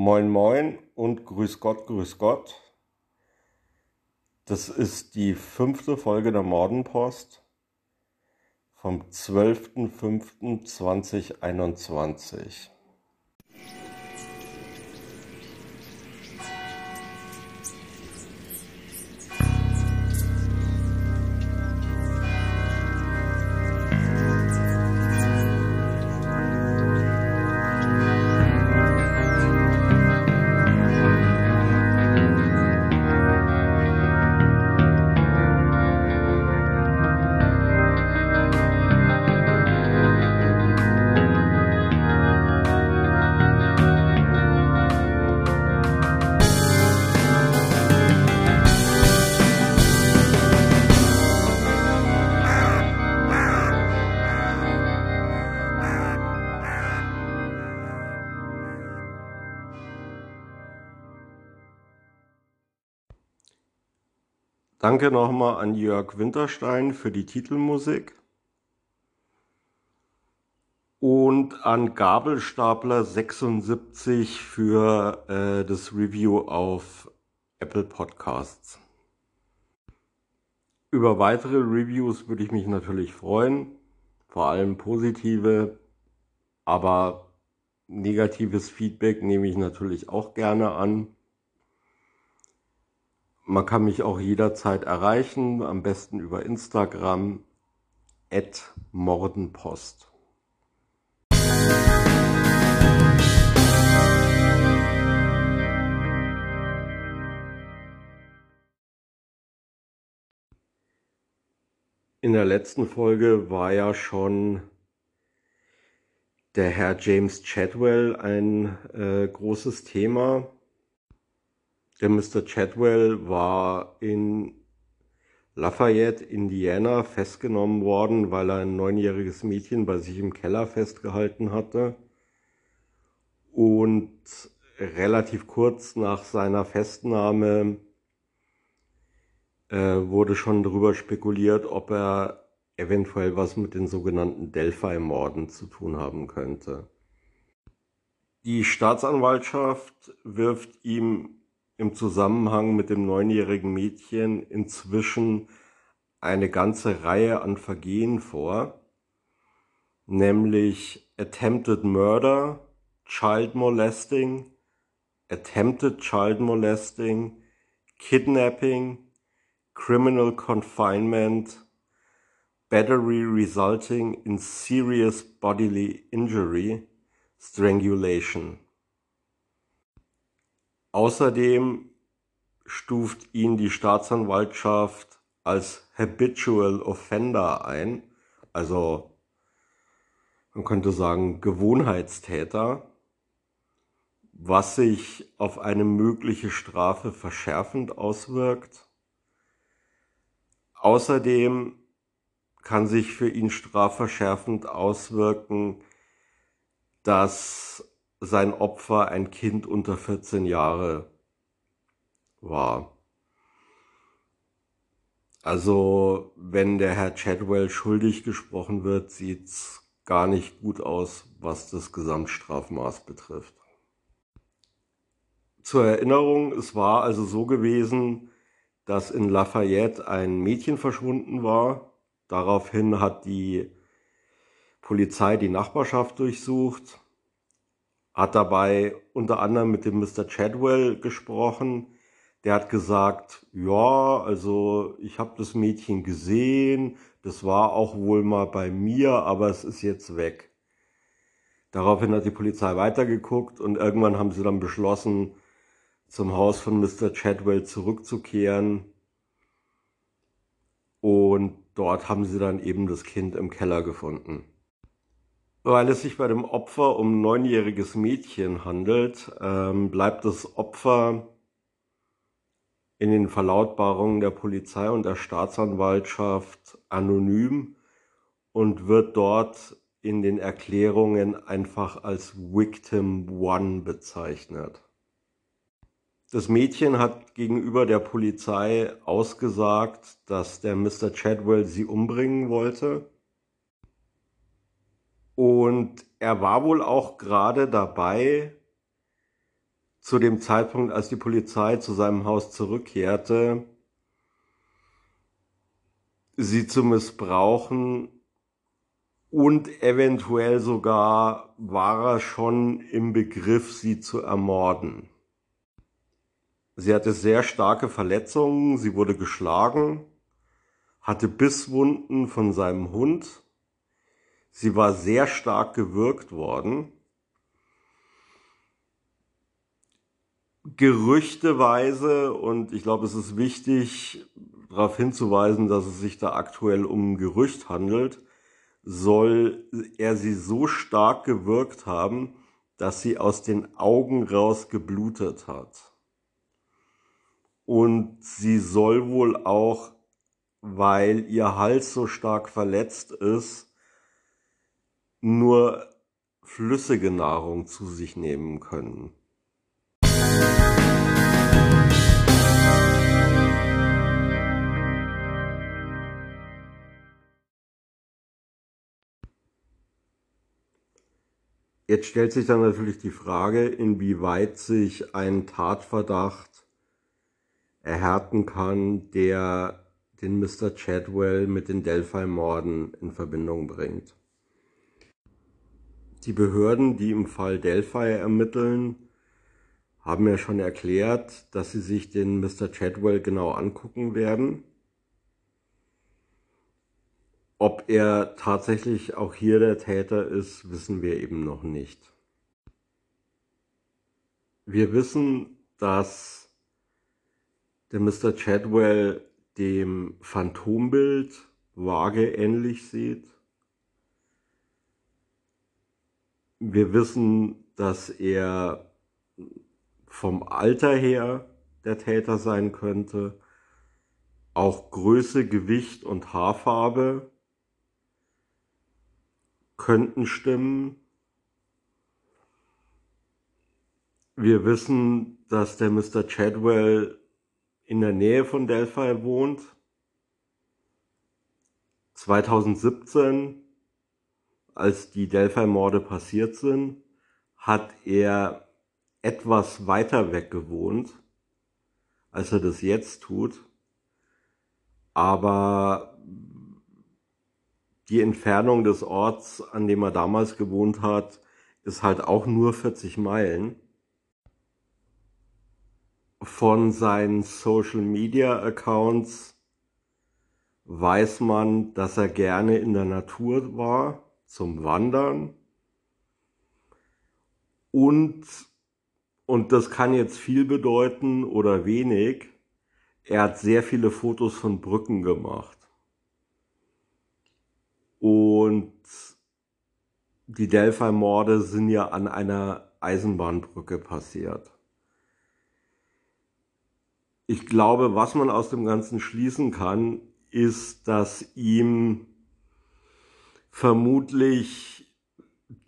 Moin Moin und Grüß Gott, Grüß Gott. Das ist die fünfte Folge der Mordenpost vom 12.05.2021. Danke nochmal an Jörg Winterstein für die Titelmusik und an Gabelstapler 76 für äh, das Review auf Apple Podcasts. Über weitere Reviews würde ich mich natürlich freuen, vor allem positive, aber negatives Feedback nehme ich natürlich auch gerne an. Man kann mich auch jederzeit erreichen, am besten über Instagram at mordenpost. In der letzten Folge war ja schon der Herr James Chadwell ein äh, großes Thema. Der Mr. Chadwell war in Lafayette, Indiana festgenommen worden, weil er ein neunjähriges Mädchen bei sich im Keller festgehalten hatte. Und relativ kurz nach seiner Festnahme äh, wurde schon darüber spekuliert, ob er eventuell was mit den sogenannten Delphi-Morden zu tun haben könnte. Die Staatsanwaltschaft wirft ihm im Zusammenhang mit dem neunjährigen Mädchen inzwischen eine ganze Reihe an Vergehen vor, nämlich Attempted Murder, Child Molesting, Attempted Child Molesting, Kidnapping, Criminal Confinement, Battery resulting in serious bodily injury, Strangulation. Außerdem stuft ihn die Staatsanwaltschaft als Habitual Offender ein, also man könnte sagen Gewohnheitstäter, was sich auf eine mögliche Strafe verschärfend auswirkt. Außerdem kann sich für ihn strafverschärfend auswirken, dass sein Opfer ein Kind unter 14 Jahre war. Also, wenn der Herr Chadwell schuldig gesprochen wird, sieht's gar nicht gut aus, was das Gesamtstrafmaß betrifft. Zur Erinnerung, es war also so gewesen, dass in Lafayette ein Mädchen verschwunden war. Daraufhin hat die Polizei die Nachbarschaft durchsucht hat dabei unter anderem mit dem Mr. Chadwell gesprochen. Der hat gesagt, ja, also ich habe das Mädchen gesehen, das war auch wohl mal bei mir, aber es ist jetzt weg. Daraufhin hat die Polizei weitergeguckt und irgendwann haben sie dann beschlossen, zum Haus von Mr. Chadwell zurückzukehren. Und dort haben sie dann eben das Kind im Keller gefunden. Weil es sich bei dem Opfer um ein neunjähriges Mädchen handelt, ähm, bleibt das Opfer in den Verlautbarungen der Polizei und der Staatsanwaltschaft anonym und wird dort in den Erklärungen einfach als Victim One bezeichnet. Das Mädchen hat gegenüber der Polizei ausgesagt, dass der Mr. Chadwell sie umbringen wollte und er war wohl auch gerade dabei, zu dem Zeitpunkt, als die Polizei zu seinem Haus zurückkehrte, sie zu missbrauchen und eventuell sogar war er schon im Begriff, sie zu ermorden. Sie hatte sehr starke Verletzungen, sie wurde geschlagen, hatte Bisswunden von seinem Hund, sie war sehr stark gewürgt worden. Gerüchteweise, und ich glaube, es ist wichtig, darauf hinzuweisen, dass es sich da aktuell um ein Gerücht handelt, soll er sie so stark gewirkt haben, dass sie aus den Augen raus geblutet hat. Und sie soll wohl auch, weil ihr Hals so stark verletzt ist, nur flüssige Nahrung zu sich nehmen können. Jetzt stellt sich dann natürlich die Frage, inwieweit sich ein Tatverdacht erhärten kann, der den Mr. Chadwell mit den Delphi-Morden in Verbindung bringt. Die Behörden, die im Fall Delphi ermitteln, haben ja schon erklärt, dass sie sich den Mr. Chadwell genau angucken werden ob er tatsächlich auch hier der Täter ist, wissen wir eben noch nicht. Wir wissen, dass der Mr. Chadwell dem Phantombild vage ähnlich sieht. Wir wissen, dass er vom Alter her der Täter sein könnte. Auch Größe, Gewicht und Haarfarbe könnten stimmen. Wir wissen, dass der Mr. Chadwell in der Nähe von Delphi wohnt. 2017, als die Delphi-Morde passiert sind, hat er etwas weiter weg gewohnt, als er das jetzt tut. Aber die Entfernung des Orts, an dem er damals gewohnt hat, ist halt auch nur 40 Meilen. Von seinen Social Media Accounts weiß man, dass er gerne in der Natur war, zum Wandern. Und, und das kann jetzt viel bedeuten oder wenig, er hat sehr viele Fotos von Brücken gemacht. Und die Delphi-Morde sind ja an einer Eisenbahnbrücke passiert. Ich glaube, was man aus dem Ganzen schließen kann, ist, dass ihm vermutlich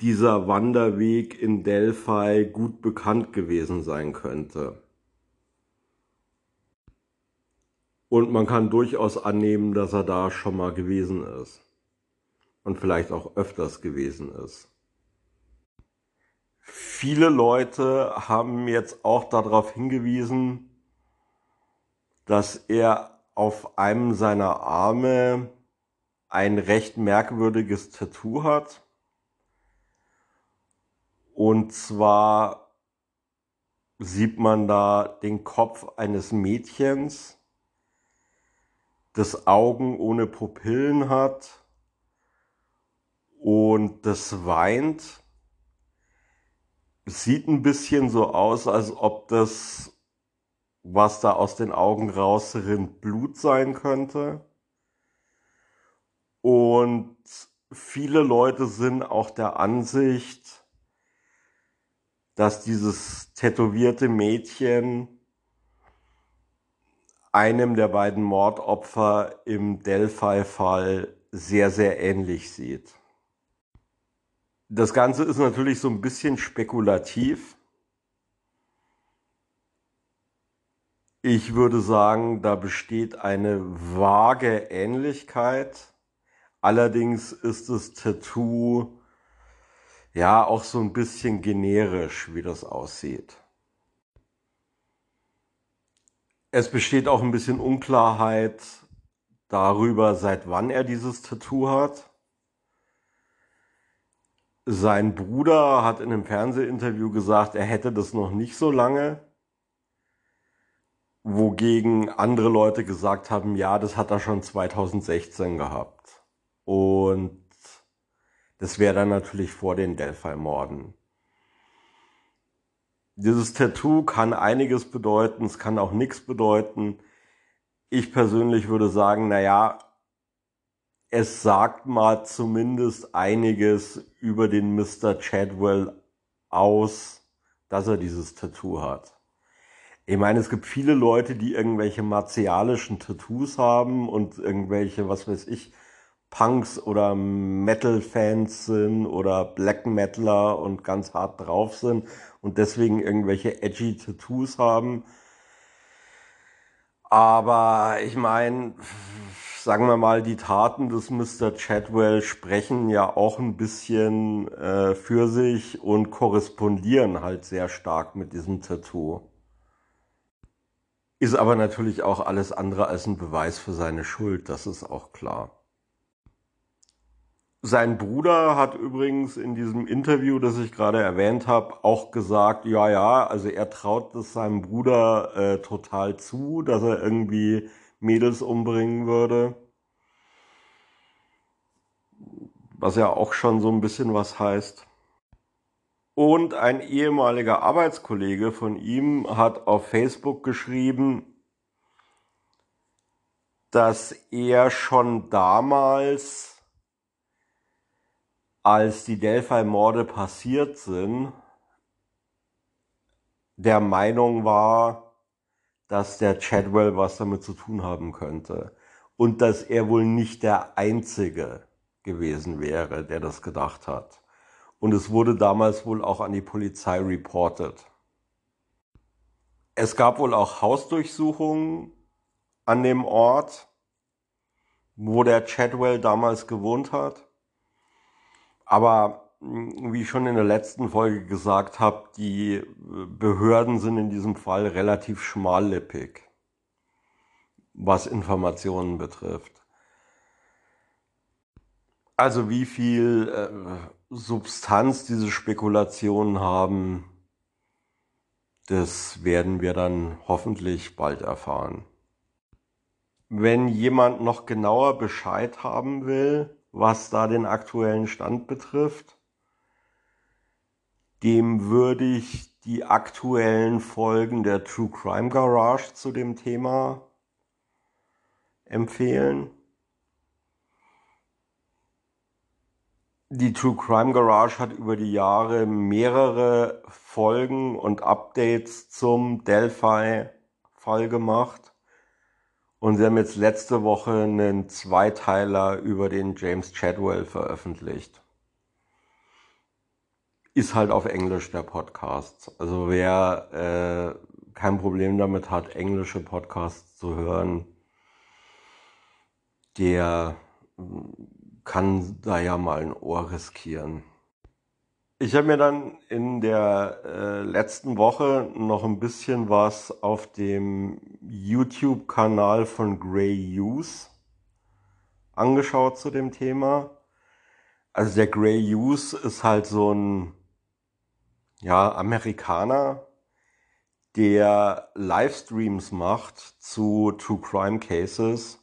dieser Wanderweg in Delphi gut bekannt gewesen sein könnte. Und man kann durchaus annehmen, dass er da schon mal gewesen ist und vielleicht auch öfters gewesen ist. Viele Leute haben jetzt auch darauf hingewiesen, dass er auf einem seiner Arme ein recht merkwürdiges Tattoo hat. Und zwar sieht man da den Kopf eines Mädchens, das Augen ohne Pupillen hat und das weint. Sieht ein bisschen so aus, als ob das, was da aus den Augen rausrinnt, Blut sein könnte. Und viele Leute sind auch der Ansicht, dass dieses tätowierte Mädchen einem der beiden Mordopfer im Delphi-Fall sehr, sehr ähnlich sieht. Das Ganze ist natürlich so ein bisschen spekulativ. Ich würde sagen, da besteht eine vage Ähnlichkeit. Allerdings ist das Tattoo ja auch so ein bisschen generisch, wie das aussieht. Es besteht auch ein bisschen Unklarheit darüber, seit wann er dieses Tattoo hat. Sein Bruder hat in einem Fernsehinterview gesagt, er hätte das noch nicht so lange. Wogegen andere Leute gesagt haben, ja, das hat er schon 2016 gehabt. Und das wäre dann natürlich vor den Delphi-Morden. Dieses Tattoo kann einiges bedeuten, es kann auch nichts bedeuten. Ich persönlich würde sagen, naja, es sagt mal zumindest einiges über den Mr. Chadwell aus, dass er dieses Tattoo hat. Ich meine, es gibt viele Leute, die irgendwelche martialischen Tattoos haben und irgendwelche, was weiß ich, Punks oder Metal-Fans sind oder Black Metaler und ganz hart drauf sind und deswegen irgendwelche edgy Tattoos haben. Aber ich meine, sagen wir mal, die Taten des Mr. Chadwell sprechen ja auch ein bisschen äh, für sich und korrespondieren halt sehr stark mit diesem Tattoo. Ist aber natürlich auch alles andere als ein Beweis für seine Schuld, das ist auch klar. Sein Bruder hat übrigens in diesem Interview, das ich gerade erwähnt habe, auch gesagt, ja, ja, also er traut es seinem Bruder äh, total zu, dass er irgendwie Mädels umbringen würde. Was ja auch schon so ein bisschen was heißt. Und ein ehemaliger Arbeitskollege von ihm hat auf Facebook geschrieben, dass er schon damals als die Delphi-Morde passiert sind, der Meinung war, dass der Chadwell was damit zu tun haben könnte. Und dass er wohl nicht der Einzige gewesen wäre, der das gedacht hat. Und es wurde damals wohl auch an die Polizei reported. Es gab wohl auch Hausdurchsuchungen an dem Ort, wo der Chadwell damals gewohnt hat. Aber hm, wie ich schon in der letzten Folge gesagt habe, die äh, Behörden sind in diesem Fall relativ schmallippig, was Informationen betrifft. Also wie viel äh, Substanz diese Spekulationen haben, das werden wir dann hoffentlich bald erfahren. Wenn jemand noch genauer Bescheid haben will, was da den aktuellen Stand betrifft. Dem würde ich die aktuellen Folgen der True Crime Garage zu dem Thema empfehlen. Die True Crime Garage hat über die Jahre mehrere Folgen und Updates zum Delphi-Fall gemacht. Und sie haben jetzt letzte Woche einen Zweiteiler über den James Chadwell veröffentlicht. Ist halt auf Englisch der Podcast. Also wer äh, kein Problem damit hat, englische Podcasts zu hören, der kann da ja mal ein Ohr riskieren. Ich habe mir dann in der äh, letzten Woche noch ein bisschen was auf dem YouTube-Kanal von Grey Hughes angeschaut zu dem Thema. Also der Grey Hughes ist halt so ein ja, Amerikaner, der Livestreams macht zu True Crime Cases,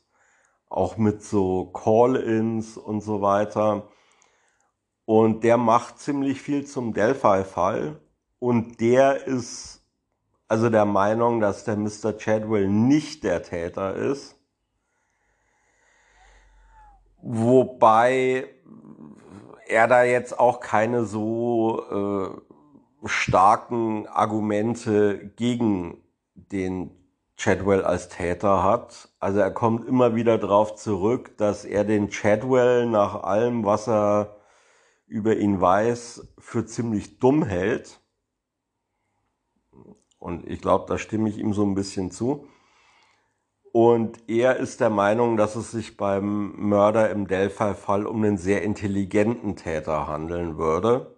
auch mit so Call-ins und so weiter. Und der macht ziemlich viel zum Delphi-Fall. Und der ist also der Meinung, dass der Mr. Chadwell nicht der Täter ist. Wobei er da jetzt auch keine so äh, starken Argumente gegen den Chadwell als Täter hat. Also er kommt immer wieder darauf zurück, dass er den Chadwell nach allem, was er über ihn weiß, für ziemlich dumm hält. Und ich glaube, da stimme ich ihm so ein bisschen zu. Und er ist der Meinung, dass es sich beim Mörder im Delphi-Fall um einen sehr intelligenten Täter handeln würde.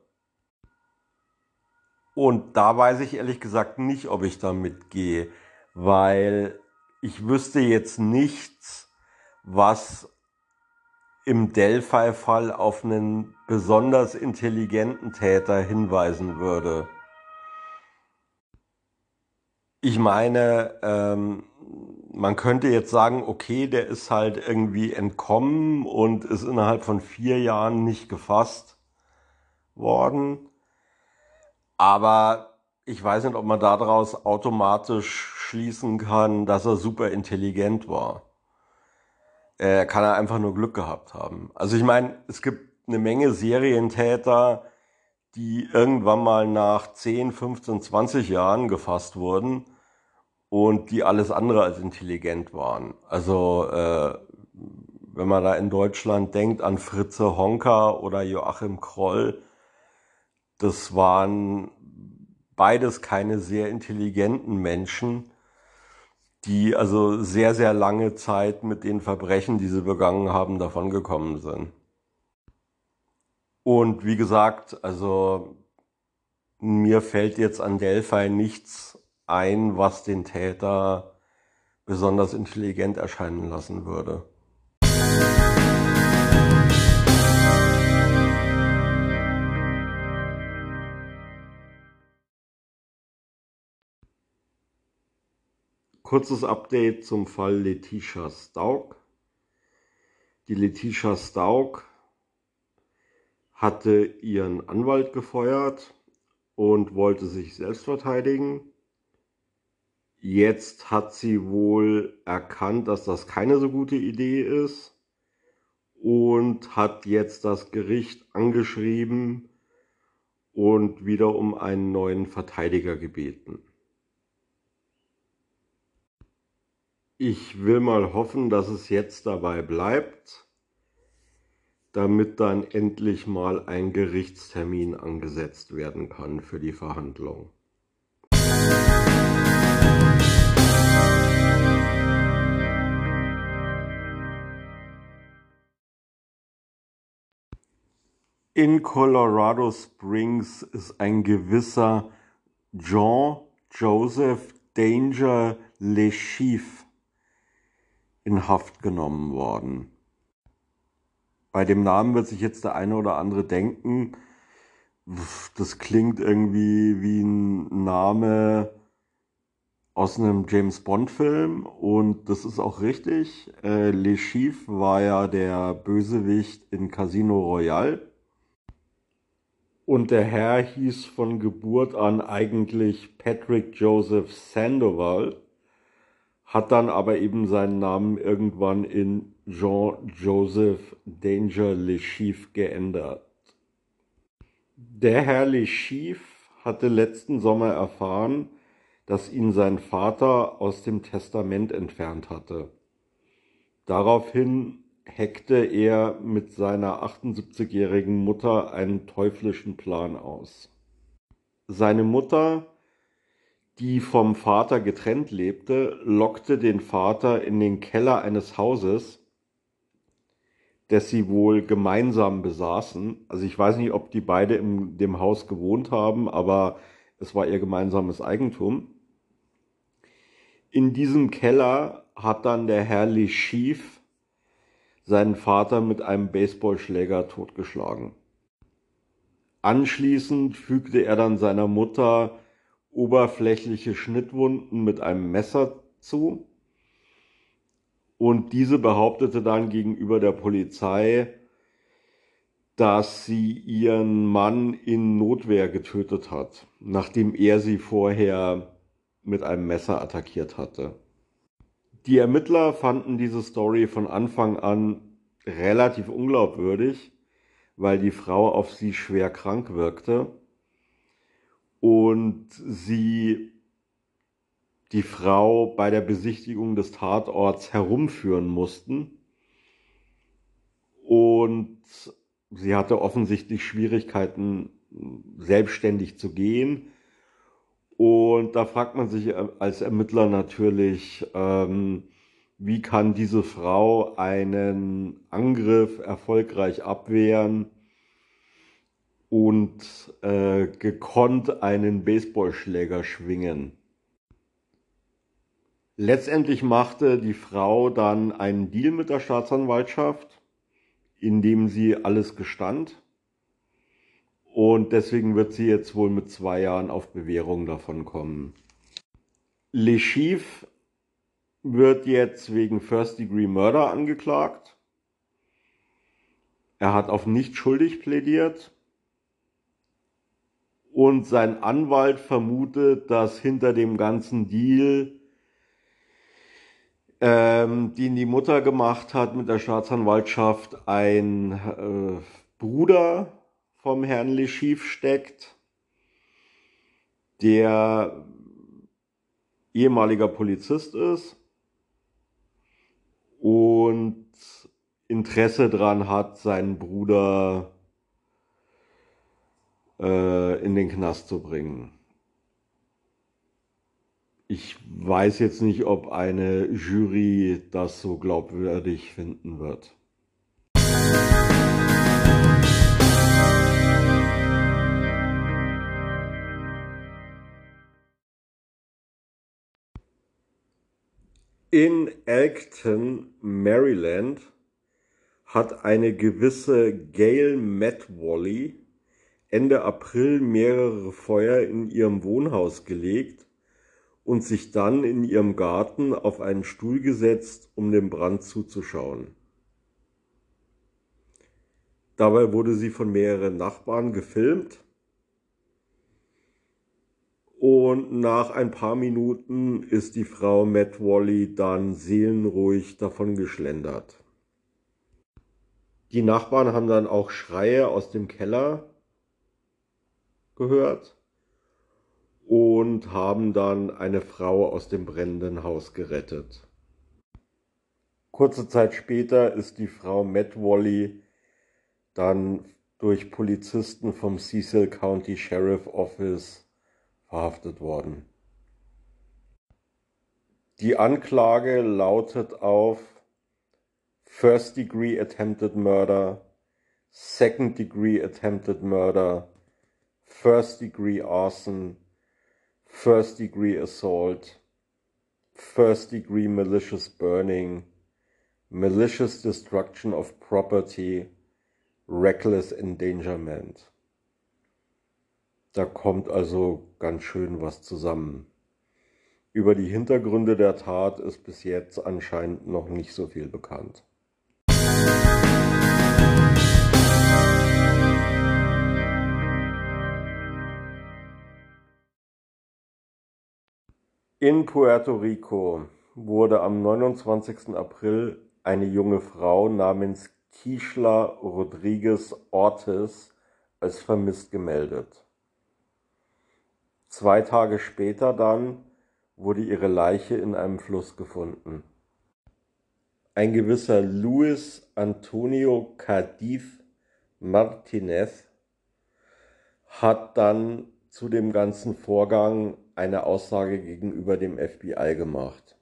Und da weiß ich ehrlich gesagt nicht, ob ich da mitgehe, weil ich wüsste jetzt nichts, was im Delphi-Fall auf einen besonders intelligenten Täter hinweisen würde. Ich meine, ähm, man könnte jetzt sagen, okay, der ist halt irgendwie entkommen und ist innerhalb von vier Jahren nicht gefasst worden. Aber ich weiß nicht, ob man daraus automatisch schließen kann, dass er super intelligent war. Er kann er einfach nur Glück gehabt haben. Also ich meine, es gibt eine Menge Serientäter, die irgendwann mal nach 10, 15, 20 Jahren gefasst wurden und die alles andere als intelligent waren. Also äh, wenn man da in Deutschland denkt an Fritze Honka oder Joachim Kroll, das waren beides keine sehr intelligenten Menschen, die also sehr, sehr lange Zeit mit den Verbrechen, die sie begangen haben, davongekommen sind. Und wie gesagt, also mir fällt jetzt an Delphi nichts ein, was den Täter besonders intelligent erscheinen lassen würde. Kurzes Update zum Fall Letitia Stauk. Die Letitia Stauk hatte ihren Anwalt gefeuert und wollte sich selbst verteidigen. Jetzt hat sie wohl erkannt, dass das keine so gute Idee ist und hat jetzt das Gericht angeschrieben und wieder um einen neuen Verteidiger gebeten. Ich will mal hoffen, dass es jetzt dabei bleibt, damit dann endlich mal ein Gerichtstermin angesetzt werden kann für die Verhandlung. In Colorado Springs ist ein gewisser Jean Joseph Danger LeChief in Haft genommen worden. Bei dem Namen wird sich jetzt der eine oder andere denken, das klingt irgendwie wie ein Name aus einem James Bond Film und das ist auch richtig. Äh, Le Chiffre war ja der Bösewicht in Casino Royale. Und der Herr hieß von Geburt an eigentlich Patrick Joseph Sandoval hat dann aber eben seinen Namen irgendwann in Jean-Joseph Danger Le Chiffre geändert. Der Herr Le Chiffre hatte letzten Sommer erfahren, dass ihn sein Vater aus dem Testament entfernt hatte. Daraufhin heckte er mit seiner 78-jährigen Mutter einen teuflischen Plan aus. Seine Mutter die vom Vater getrennt lebte, lockte den Vater in den Keller eines Hauses, das sie wohl gemeinsam besaßen. Also ich weiß nicht, ob die beide in dem Haus gewohnt haben, aber es war ihr gemeinsames Eigentum. In diesem Keller hat dann der Herr Schief seinen Vater mit einem Baseballschläger totgeschlagen. Anschließend fügte er dann seiner Mutter oberflächliche Schnittwunden mit einem Messer zu. Und diese behauptete dann gegenüber der Polizei, dass sie ihren Mann in Notwehr getötet hat, nachdem er sie vorher mit einem Messer attackiert hatte. Die Ermittler fanden diese Story von Anfang an relativ unglaubwürdig, weil die Frau auf sie schwer krank wirkte und sie die Frau bei der Besichtigung des Tatorts herumführen mussten. Und sie hatte offensichtlich Schwierigkeiten, selbstständig zu gehen. Und da fragt man sich als Ermittler natürlich, ähm, wie kann diese Frau einen Angriff erfolgreich abwehren, und äh, gekonnt einen Baseballschläger schwingen. Letztendlich machte die Frau dann einen Deal mit der Staatsanwaltschaft, in dem sie alles gestand. Und deswegen wird sie jetzt wohl mit zwei Jahren auf Bewährung davon kommen. Le Chiffre wird jetzt wegen First Degree Murder angeklagt. Er hat auf nicht schuldig plädiert. Und sein Anwalt vermutet, dass hinter dem ganzen Deal, ähm, den die Mutter gemacht hat mit der Staatsanwaltschaft, ein äh, Bruder vom Herrn Leschiv steckt, der ehemaliger Polizist ist und Interesse daran hat, seinen Bruder äh, in den Knast zu bringen. Ich weiß jetzt nicht, ob eine Jury das so glaubwürdig finden wird. In Elkton, Maryland, hat eine gewisse Gail Metwally Ende April mehrere Feuer in ihrem Wohnhaus gelegt und sich dann in ihrem Garten auf einen Stuhl gesetzt, um dem Brand zuzuschauen. Dabei wurde sie von mehreren Nachbarn gefilmt und nach ein paar Minuten ist die Frau Matt Wally dann seelenruhig davon geschlendert. Die Nachbarn haben dann auch Schreie aus dem Keller gehört und haben dann eine Frau aus dem brennenden Haus gerettet. Kurze Zeit später ist die Frau Matt Wally dann durch Polizisten vom Cecil County Sheriff Office verhaftet worden. Die Anklage lautet auf First Degree Attempted Murder, Second Degree Attempted Murder, First Degree Arson, First Degree Assault, First Degree Malicious Burning, Malicious Destruction of Property, Reckless Endangerment. Da kommt also ganz schön was zusammen. Über die Hintergründe der Tat ist bis jetzt anscheinend noch nicht so viel bekannt. In Puerto Rico wurde am 29. April eine junge Frau namens Kishla Rodriguez Ortiz als vermisst gemeldet. Zwei Tage später dann wurde ihre Leiche in einem Fluss gefunden. Ein gewisser Luis Antonio Cadiz Martinez hat dann zu dem ganzen Vorgang eine Aussage gegenüber dem FBI gemacht.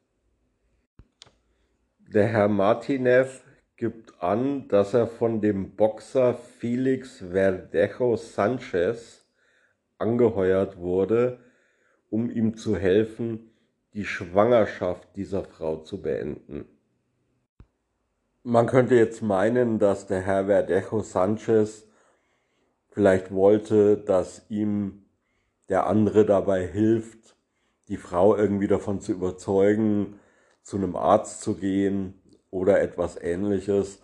Der Herr Martinez gibt an, dass er von dem Boxer Felix Verdejo Sanchez angeheuert wurde, um ihm zu helfen, die Schwangerschaft dieser Frau zu beenden. Man könnte jetzt meinen, dass der Herr Verdejo Sanchez vielleicht wollte, dass ihm der andere dabei hilft, die Frau irgendwie davon zu überzeugen, zu einem Arzt zu gehen oder etwas ähnliches.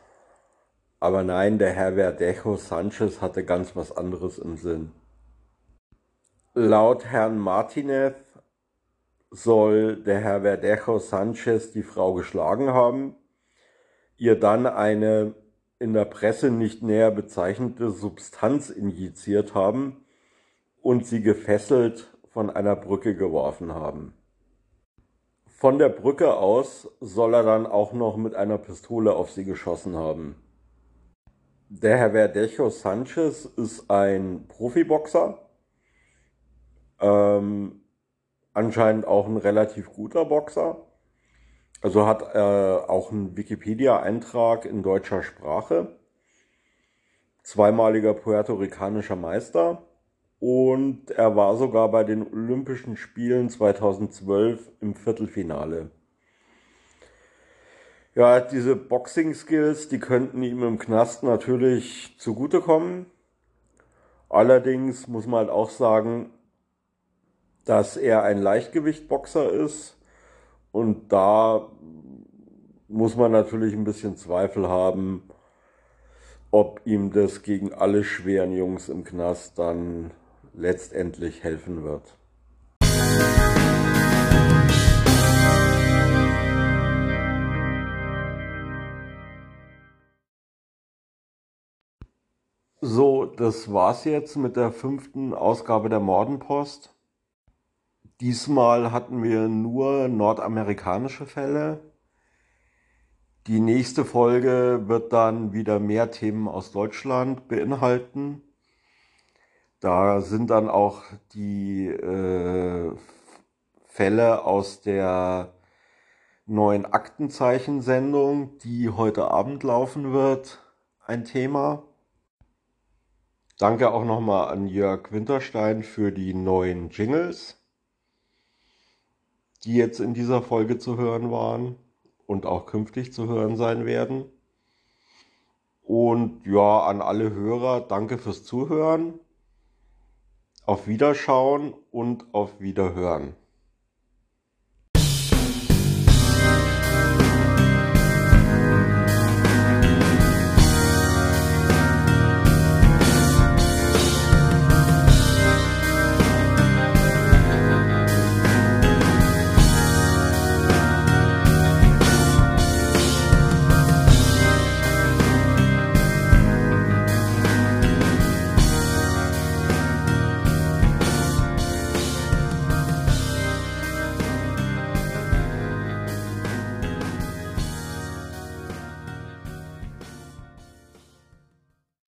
Aber nein, der Herr Verdejo Sanchez hatte ganz was anderes im Sinn. Laut Herrn Martinez soll der Herr Verdejo Sanchez die Frau geschlagen haben, ihr dann eine in der Presse nicht näher bezeichnete Substanz injiziert haben und sie gefesselt von einer Brücke geworfen haben. Von der Brücke aus soll er dann auch noch mit einer Pistole auf sie geschossen haben. Der Herr Verdejo Sanchez ist ein Profiboxer ähm, anscheinend auch ein relativ guter Boxer. Also hat er auch einen Wikipedia-Eintrag in deutscher Sprache. Zweimaliger puerto-ricanischer Meister. Und er war sogar bei den Olympischen Spielen 2012 im Viertelfinale Ja, diese Boxing-Skills, die könnten ihm im Knast natürlich zugutekommen. Allerdings muss man halt auch sagen, dass er ein Leichtgewichtboxer ist und da muss man natürlich ein bisschen Zweifel haben, ob ihm das gegen alle schweren Jungs im Knast dann letztendlich helfen wird. So, das war's jetzt mit der fünften Ausgabe der Mordenpost. Diesmal hatten wir nur nordamerikanische Fälle. Die nächste Folge wird dann wieder mehr Themen aus Deutschland beinhalten. Da sind dann auch die äh, Fälle aus der neuen Aktenzeichensendung, die heute Abend laufen wird, ein Thema. Danke auch nochmal an Jörg Winterstein für die neuen Jingles, die jetzt in dieser Folge zu hören waren und auch künftig zu hören sein werden. Und ja, an alle Hörer, danke fürs Zuhören. Auf Wiederschauen und auf Wiederhören.